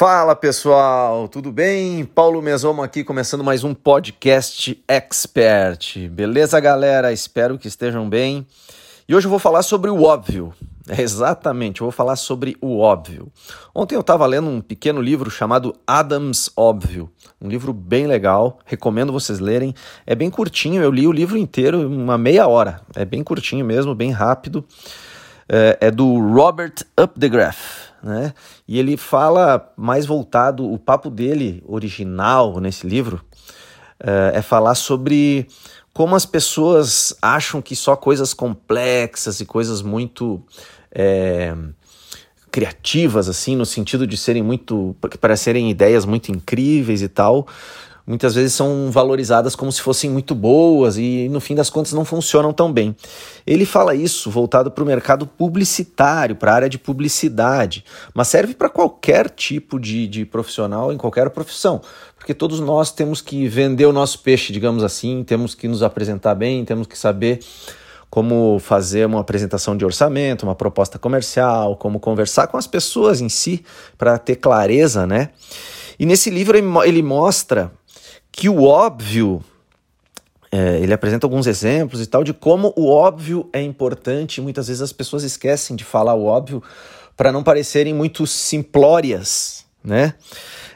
Fala pessoal, tudo bem? Paulo Mesomo aqui começando mais um podcast expert. Beleza, galera? Espero que estejam bem. E hoje eu vou falar sobre o óbvio. É exatamente, eu vou falar sobre o óbvio. Ontem eu estava lendo um pequeno livro chamado Adams Óbvio, um livro bem legal, recomendo vocês lerem. É bem curtinho, eu li o livro inteiro uma meia hora. É bem curtinho mesmo, bem rápido. É, é do Robert Updegraff né? E ele fala mais voltado, o papo dele original nesse livro é, é falar sobre como as pessoas acham que só coisas complexas e coisas muito é, criativas, assim, no sentido de serem muito. parecerem ideias muito incríveis e tal, muitas vezes são valorizadas como se fossem muito boas e no fim das contas não funcionam tão bem. Ele fala isso voltado para o mercado publicitário, para a área de publicidade, mas serve para qualquer tipo de, de profissional, em qualquer profissão, porque todos nós temos que vender o nosso peixe, digamos assim, temos que nos apresentar bem, temos que saber como fazer uma apresentação de orçamento, uma proposta comercial, como conversar com as pessoas em si para ter clareza, né? E nesse livro ele mostra que o óbvio, é, ele apresenta alguns exemplos e tal de como o óbvio é importante. Muitas vezes as pessoas esquecem de falar o óbvio para não parecerem muito simplórias, né?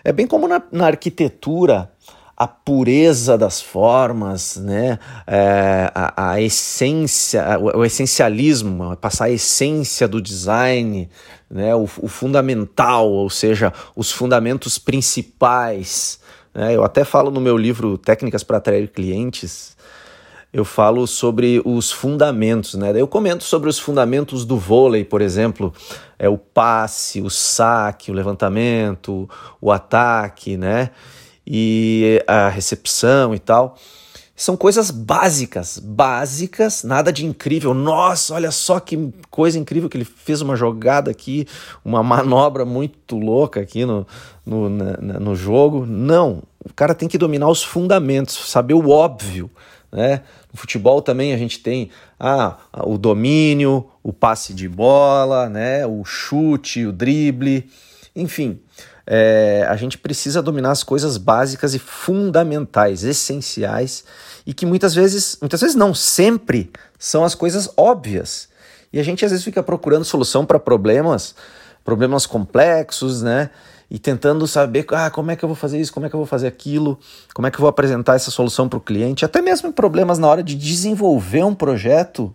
É bem como na, na arquitetura, a pureza das formas, né? É, a, a, essência, o, o, essencialismo, passar a essência do design, né? O, o fundamental, ou seja, os fundamentos principais. Né? Eu até falo no meu livro Técnicas para Atrair Clientes, eu falo sobre os fundamentos, né? Eu comento sobre os fundamentos do vôlei, por exemplo, é o passe, o saque, o levantamento, o ataque, né? E a recepção e tal. São coisas básicas, básicas, nada de incrível. Nossa, olha só que coisa incrível que ele fez uma jogada aqui, uma manobra muito louca aqui no, no, no jogo. Não, o cara tem que dominar os fundamentos, saber o óbvio. Né? No futebol também a gente tem ah, o domínio, o passe de bola, né? o chute, o drible, enfim. É, a gente precisa dominar as coisas básicas e fundamentais, essenciais, e que muitas vezes, muitas vezes não, sempre são as coisas óbvias. E a gente às vezes fica procurando solução para problemas, problemas complexos, né? E tentando saber ah, como é que eu vou fazer isso, como é que eu vou fazer aquilo, como é que eu vou apresentar essa solução para o cliente, até mesmo em problemas na hora de desenvolver um projeto.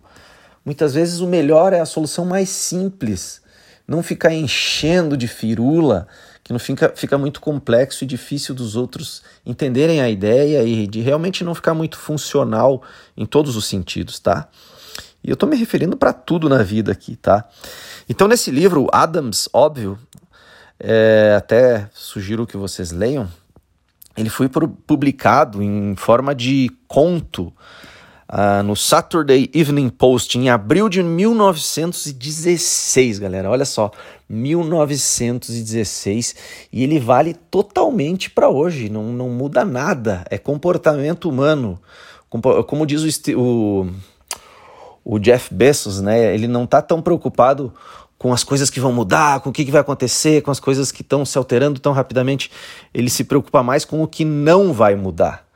Muitas vezes o melhor é a solução mais simples, não ficar enchendo de firula que não fica, fica muito complexo e difícil dos outros entenderem a ideia e de realmente não ficar muito funcional em todos os sentidos, tá? E eu estou me referindo para tudo na vida aqui, tá? Então, nesse livro, Adams, óbvio, é, até sugiro que vocês leiam, ele foi publicado em forma de conto uh, no Saturday Evening Post em abril de 1916, galera. Olha só, 1916 e ele vale totalmente para hoje, não, não muda nada, é comportamento humano. Como diz o, o, o Jeff Bezos, né? Ele não está tão preocupado com as coisas que vão mudar, com o que, que vai acontecer, com as coisas que estão se alterando tão rapidamente. Ele se preocupa mais com o que não vai mudar.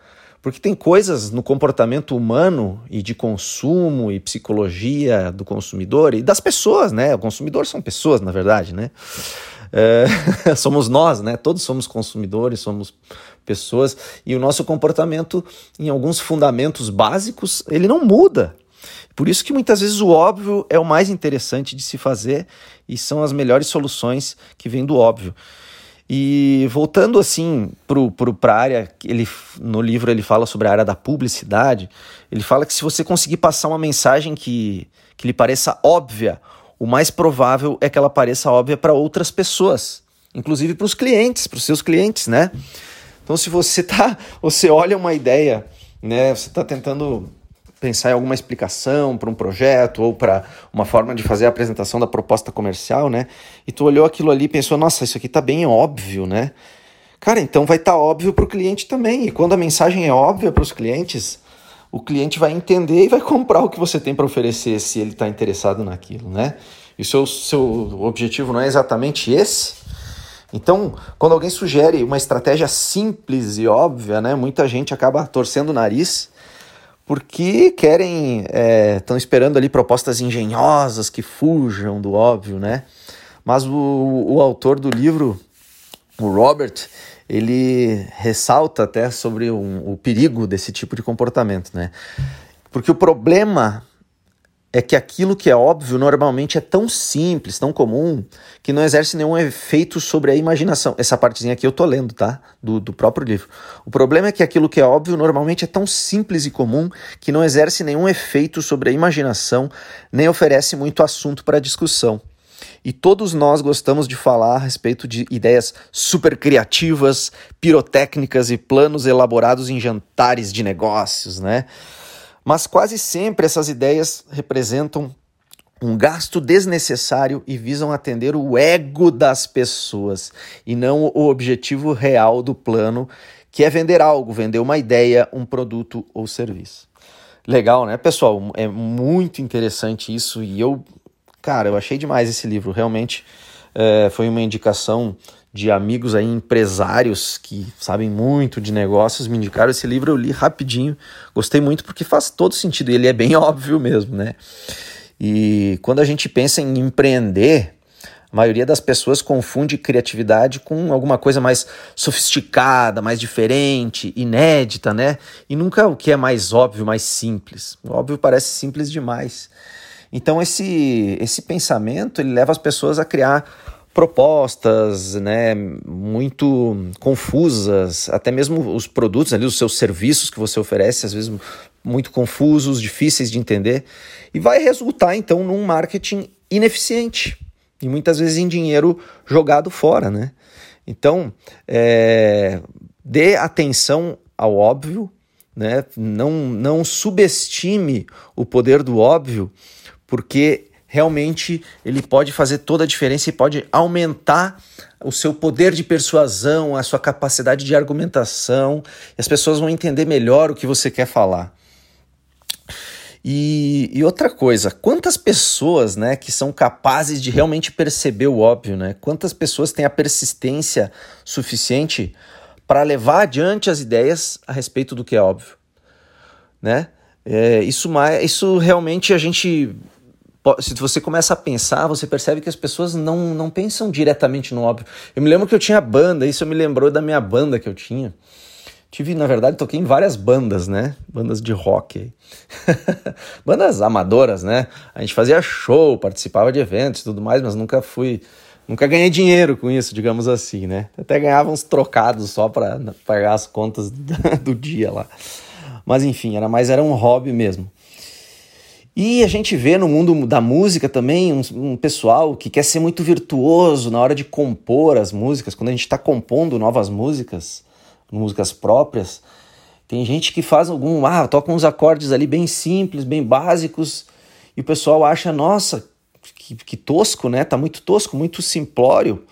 Porque tem coisas no comportamento humano e de consumo e psicologia do consumidor e das pessoas, né? O consumidor são pessoas, na verdade, né? É, somos nós, né? Todos somos consumidores, somos pessoas e o nosso comportamento, em alguns fundamentos básicos, ele não muda. Por isso que muitas vezes o óbvio é o mais interessante de se fazer e são as melhores soluções que vêm do óbvio. E voltando assim para a área, ele, no livro ele fala sobre a área da publicidade, ele fala que se você conseguir passar uma mensagem que, que lhe pareça óbvia, o mais provável é que ela pareça óbvia para outras pessoas, inclusive para os clientes, para os seus clientes, né? Então se você tá, você olha uma ideia, né, você está tentando pensar em alguma explicação para um projeto ou para uma forma de fazer a apresentação da proposta comercial, né? E tu olhou aquilo ali e pensou, nossa, isso aqui tá bem óbvio, né? Cara, então vai estar tá óbvio para o cliente também. E quando a mensagem é óbvia para os clientes, o cliente vai entender e vai comprar o que você tem para oferecer se ele está interessado naquilo, né? E o seu, seu objetivo não é exatamente esse? Então, quando alguém sugere uma estratégia simples e óbvia, né, muita gente acaba torcendo o nariz porque querem, estão é, esperando ali propostas engenhosas que fujam do óbvio, né? Mas o, o autor do livro, o Robert, ele ressalta até sobre um, o perigo desse tipo de comportamento, né? Porque o problema é que aquilo que é óbvio normalmente é tão simples, tão comum, que não exerce nenhum efeito sobre a imaginação. Essa partezinha aqui eu tô lendo, tá? Do, do próprio livro. O problema é que aquilo que é óbvio normalmente é tão simples e comum que não exerce nenhum efeito sobre a imaginação, nem oferece muito assunto para discussão. E todos nós gostamos de falar a respeito de ideias super criativas, pirotécnicas e planos elaborados em jantares de negócios, né? Mas quase sempre essas ideias representam um gasto desnecessário e visam atender o ego das pessoas e não o objetivo real do plano, que é vender algo, vender uma ideia, um produto ou serviço. Legal, né, pessoal? É muito interessante isso e eu, cara, eu achei demais esse livro. Realmente é, foi uma indicação de amigos aí, empresários que sabem muito de negócios, me indicaram esse livro, eu li rapidinho, gostei muito porque faz todo sentido, e ele é bem óbvio mesmo, né? E quando a gente pensa em empreender, a maioria das pessoas confunde criatividade com alguma coisa mais sofisticada, mais diferente, inédita, né? E nunca o que é mais óbvio, mais simples. O óbvio parece simples demais. Então esse esse pensamento ele leva as pessoas a criar propostas, né, muito confusas, até mesmo os produtos ali, os seus serviços que você oferece, às vezes muito confusos, difíceis de entender, e vai resultar então num marketing ineficiente e muitas vezes em dinheiro jogado fora, né? Então, é, dê atenção ao óbvio, né? Não, não subestime o poder do óbvio, porque realmente ele pode fazer toda a diferença e pode aumentar o seu poder de persuasão, a sua capacidade de argumentação, as pessoas vão entender melhor o que você quer falar. E, e, outra coisa, quantas pessoas né, que são capazes de realmente perceber o óbvio, né? Quantas pessoas têm a persistência suficiente para levar adiante as ideias a respeito do que é óbvio, né? É, isso, isso realmente a gente se você começa a pensar, você percebe que as pessoas não, não pensam diretamente no óbvio. Eu me lembro que eu tinha banda, isso me lembrou da minha banda que eu tinha. Tive, na verdade, toquei em várias bandas, né? Bandas de rock. bandas amadoras, né? A gente fazia show, participava de eventos e tudo mais, mas nunca fui. Nunca ganhei dinheiro com isso, digamos assim, né? Até ganhava uns trocados só para pagar as contas do dia lá. Mas enfim, era mais era um hobby mesmo. E a gente vê no mundo da música também um, um, pessoal que quer ser muito virtuoso na hora de compor as músicas, quando a gente está compondo novas músicas, músicas próprias. Tem gente que faz algum, ah, toca uns acordes ali bem simples, bem básicos, e o pessoal acha, nossa, que, que tosco, né? Tá muito tosco, muito simplório.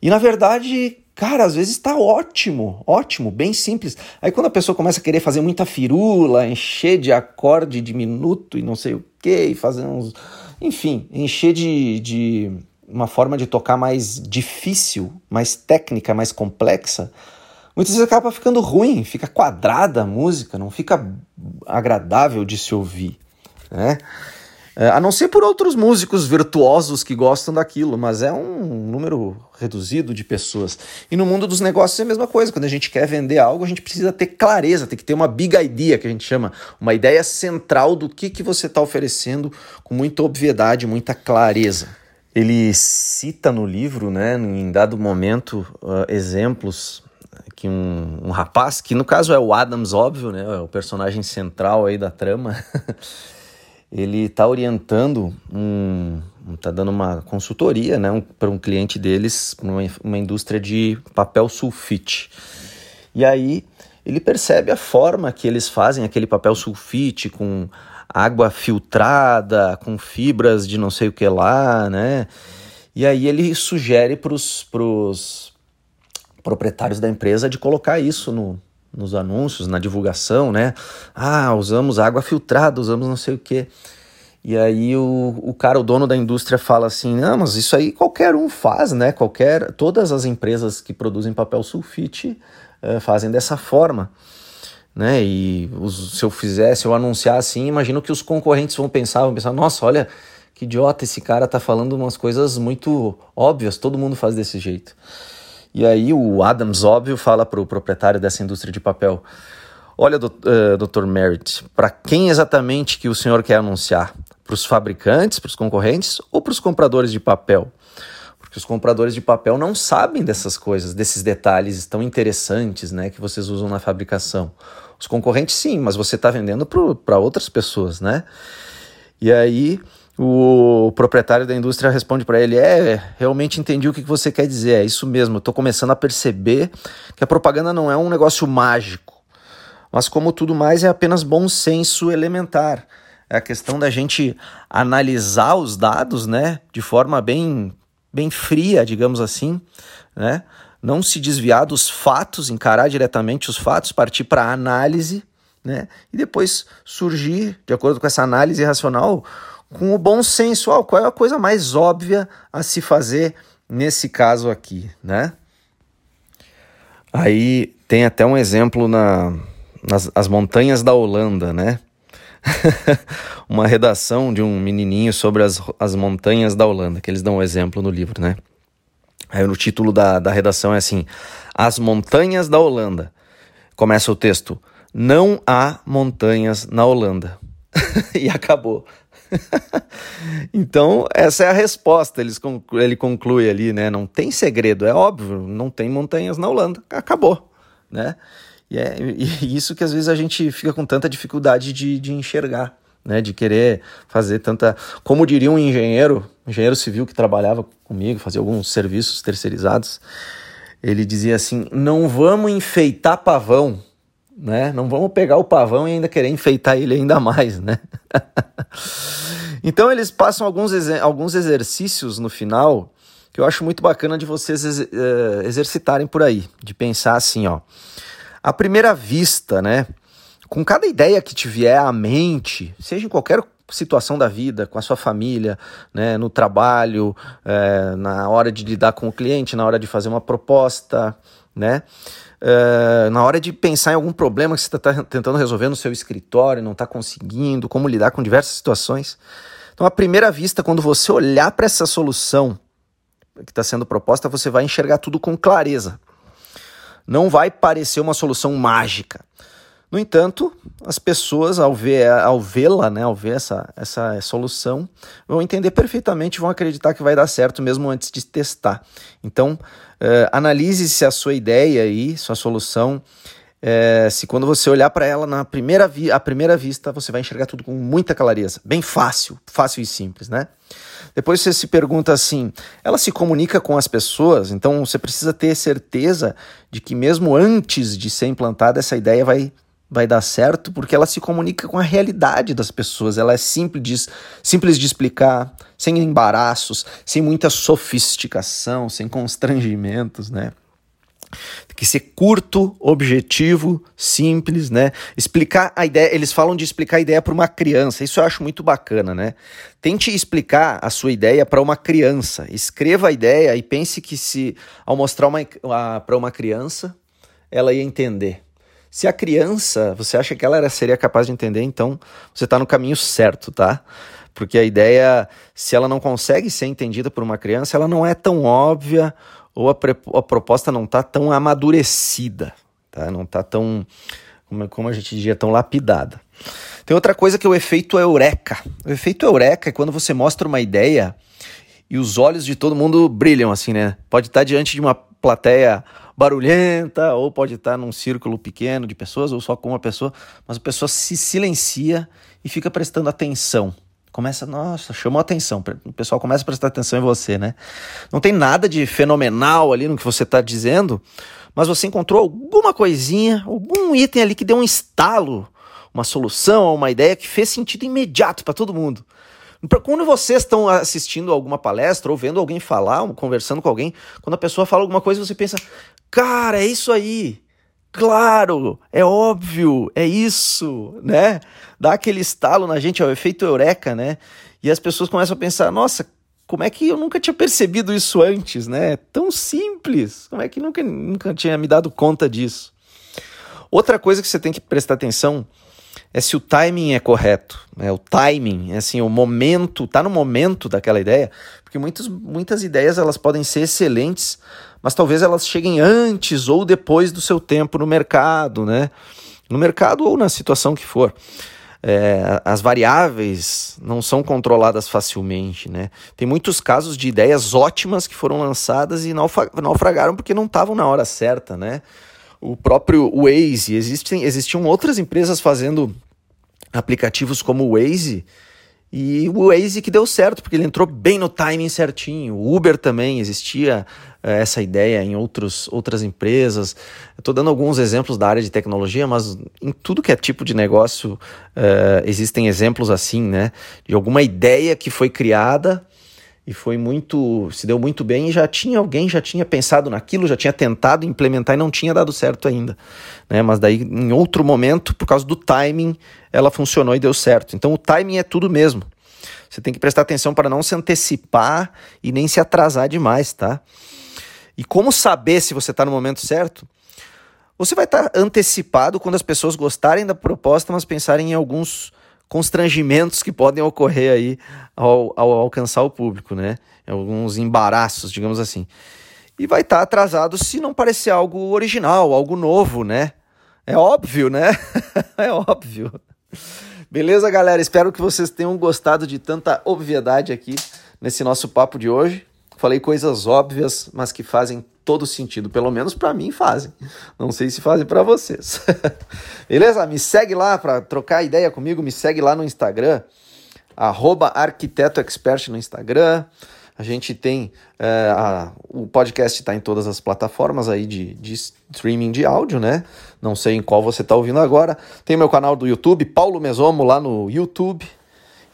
E na verdade, Cara, às vezes está ótimo, ótimo, bem simples. Aí quando a pessoa começa a querer fazer muita firula, encher de acorde diminuto e não sei o que, e fazer uns. Enfim, encher de, de uma forma de tocar mais difícil, mais técnica, mais complexa, muitas vezes acaba ficando ruim, fica quadrada a música, não fica agradável de se ouvir. Né? É, a não ser por outros músicos virtuosos que gostam daquilo, mas é um número reduzido de pessoas. E no mundo dos negócios é a mesma coisa. Quando a gente quer vender algo, a gente precisa ter clareza, tem que ter uma big idea, que a gente chama, uma ideia central do que, que você está oferecendo com muita obviedade, muita clareza. Ele cita no livro, né, em dado momento, uh, exemplos que um, um rapaz, que no caso é o Adams, óbvio, né, é o personagem central aí da trama, ele está orientando um, está dando uma consultoria, né, um, para um cliente deles, uma, uma indústria de papel sulfite. E aí ele percebe a forma que eles fazem aquele papel sulfite com água filtrada, com fibras de não sei o que lá, né? E aí ele sugere para os proprietários da empresa de colocar isso no, nos anúncios, na divulgação, né? Ah, usamos água filtrada, usamos não sei o quê. E aí o, o cara, o dono da indústria, fala assim: não, mas isso aí qualquer um faz, né? Qualquer. Todas as empresas que produzem papel sulfite uh, fazem dessa forma. Né? E os, se eu fizesse, se eu anunciar assim, imagino que os concorrentes vão pensar, vão pensar, nossa, olha que idiota esse cara tá falando umas coisas muito óbvias, todo mundo faz desse jeito. E aí o Adams, óbvio, fala para o proprietário dessa indústria de papel, olha, doutor uh, Merritt, para quem exatamente que o senhor quer anunciar? Para os fabricantes, para os concorrentes ou para os compradores de papel? Porque os compradores de papel não sabem dessas coisas, desses detalhes tão interessantes né, que vocês usam na fabricação. Os concorrentes sim, mas você está vendendo para outras pessoas, né? E aí o proprietário da indústria responde para ele: É, realmente entendi o que você quer dizer, é isso mesmo. Estou começando a perceber que a propaganda não é um negócio mágico, mas como tudo mais é apenas bom senso elementar. É a questão da gente analisar os dados, né, de forma bem, bem fria, digamos assim, né, não se desviar dos fatos, encarar diretamente os fatos, partir para a análise, né, e depois surgir, de acordo com essa análise racional, com o bom senso. Qual é a coisa mais óbvia a se fazer nesse caso aqui, né? Aí tem até um exemplo na, nas as montanhas da Holanda, né? Uma redação de um menininho sobre as, as montanhas da Holanda, que eles dão um exemplo no livro, né? Aí o título da, da redação é assim: As Montanhas da Holanda. Começa o texto: Não há montanhas na Holanda. e acabou. então, essa é a resposta. Eles conclu ele conclui ali, né? Não tem segredo, é óbvio, não tem montanhas na Holanda. Acabou, né? E é e isso que às vezes a gente fica com tanta dificuldade de, de enxergar, né? De querer fazer tanta. Como diria um engenheiro, engenheiro civil que trabalhava comigo, fazia alguns serviços terceirizados, ele dizia assim: não vamos enfeitar pavão, né? Não vamos pegar o pavão e ainda querer enfeitar ele ainda mais, né? então eles passam alguns, alguns exercícios no final que eu acho muito bacana de vocês ex uh, exercitarem por aí, de pensar assim, ó. À primeira vista, né? Com cada ideia que te vier à mente, seja em qualquer situação da vida, com a sua família, né, no trabalho, é, na hora de lidar com o cliente, na hora de fazer uma proposta, né? Uh, na hora de pensar em algum problema que você está tentando resolver no seu escritório, não está conseguindo, como lidar com diversas situações. Então, à primeira vista, quando você olhar para essa solução que está sendo proposta, você vai enxergar tudo com clareza. Não vai parecer uma solução mágica. No entanto, as pessoas, ao ver, ao vê-la, né, ao ver essa, essa solução, vão entender perfeitamente, vão acreditar que vai dar certo mesmo antes de testar. Então, uh, analise se a sua ideia aí, sua solução, uh, se quando você olhar para ela na primeira, vi a primeira vista, você vai enxergar tudo com muita clareza. Bem fácil, fácil e simples, né? Depois você se pergunta assim: ela se comunica com as pessoas? Então você precisa ter certeza de que, mesmo antes de ser implantada, essa ideia vai vai dar certo porque ela se comunica com a realidade das pessoas. Ela é simples de, simples de explicar, sem embaraços, sem muita sofisticação, sem constrangimentos, né? Tem que ser curto, objetivo, simples, né? Explicar a ideia, eles falam de explicar a ideia para uma criança. Isso eu acho muito bacana, né? Tente explicar a sua ideia para uma criança. Escreva a ideia e pense que se ao mostrar para uma criança, ela ia entender se a criança, você acha que ela seria capaz de entender, então você está no caminho certo, tá? Porque a ideia, se ela não consegue ser entendida por uma criança, ela não é tão óbvia ou a, a proposta não está tão amadurecida, tá? Não está tão, como, como a gente diria, tão lapidada. Tem outra coisa que é o efeito eureka. O efeito eureka é quando você mostra uma ideia e os olhos de todo mundo brilham assim, né? Pode estar diante de uma plateia barulhenta, ou pode estar num círculo pequeno de pessoas, ou só com uma pessoa, mas a pessoa se silencia e fica prestando atenção. Começa, nossa, chamou atenção, o pessoal começa a prestar atenção em você, né? Não tem nada de fenomenal ali no que você está dizendo, mas você encontrou alguma coisinha, algum item ali que deu um estalo, uma solução, uma ideia que fez sentido imediato para todo mundo. Quando vocês estão assistindo alguma palestra ou vendo alguém falar, conversando com alguém, quando a pessoa fala alguma coisa, você pensa, cara, é isso aí. Claro, é óbvio, é isso, né? Dá aquele estalo na gente, é o efeito eureka, né? E as pessoas começam a pensar: nossa, como é que eu nunca tinha percebido isso antes, né? Tão simples, como é que nunca, nunca tinha me dado conta disso? Outra coisa que você tem que prestar atenção é se o timing é correto. Né? O timing, é assim, o momento, tá no momento daquela ideia, porque muitas, muitas ideias elas podem ser excelentes, mas talvez elas cheguem antes ou depois do seu tempo no mercado, né? No mercado ou na situação que for. É, as variáveis não são controladas facilmente, né? Tem muitos casos de ideias ótimas que foram lançadas e naufragaram porque não estavam na hora certa, né? o próprio Waze, existem, existiam outras empresas fazendo aplicativos como o Waze, e o Waze que deu certo, porque ele entrou bem no timing certinho. O Uber também existia é, essa ideia em outros, outras empresas. Estou dando alguns exemplos da área de tecnologia, mas em tudo que é tipo de negócio é, existem exemplos assim, né? De alguma ideia que foi criada e foi muito, se deu muito bem e já tinha alguém já tinha pensado naquilo, já tinha tentado implementar e não tinha dado certo ainda, né? Mas daí em outro momento, por causa do timing, ela funcionou e deu certo. Então o timing é tudo mesmo. Você tem que prestar atenção para não se antecipar e nem se atrasar demais, tá? E como saber se você está no momento certo? Você vai estar tá antecipado quando as pessoas gostarem da proposta, mas pensarem em alguns constrangimentos que podem ocorrer aí ao, ao alcançar o público, né? Alguns embaraços, digamos assim. E vai estar tá atrasado se não parecer algo original, algo novo, né? É óbvio, né? é óbvio. Beleza, galera? Espero que vocês tenham gostado de tanta obviedade aqui nesse nosso papo de hoje. Falei coisas óbvias, mas que fazem todo sentido. Pelo menos para mim fazem. Não sei se fazem para vocês. Beleza? Me segue lá para trocar ideia comigo. Me segue lá no Instagram, arroba arquitetoexpert no Instagram. A gente tem. É, a, o podcast está em todas as plataformas aí de, de streaming de áudio, né? Não sei em qual você está ouvindo agora. Tem meu canal do YouTube, Paulo Mesomo, lá no YouTube.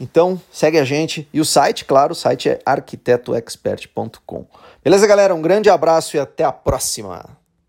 Então, segue a gente. E o site, claro, o site é arquitetoexpert.com. Beleza, galera? Um grande abraço e até a próxima.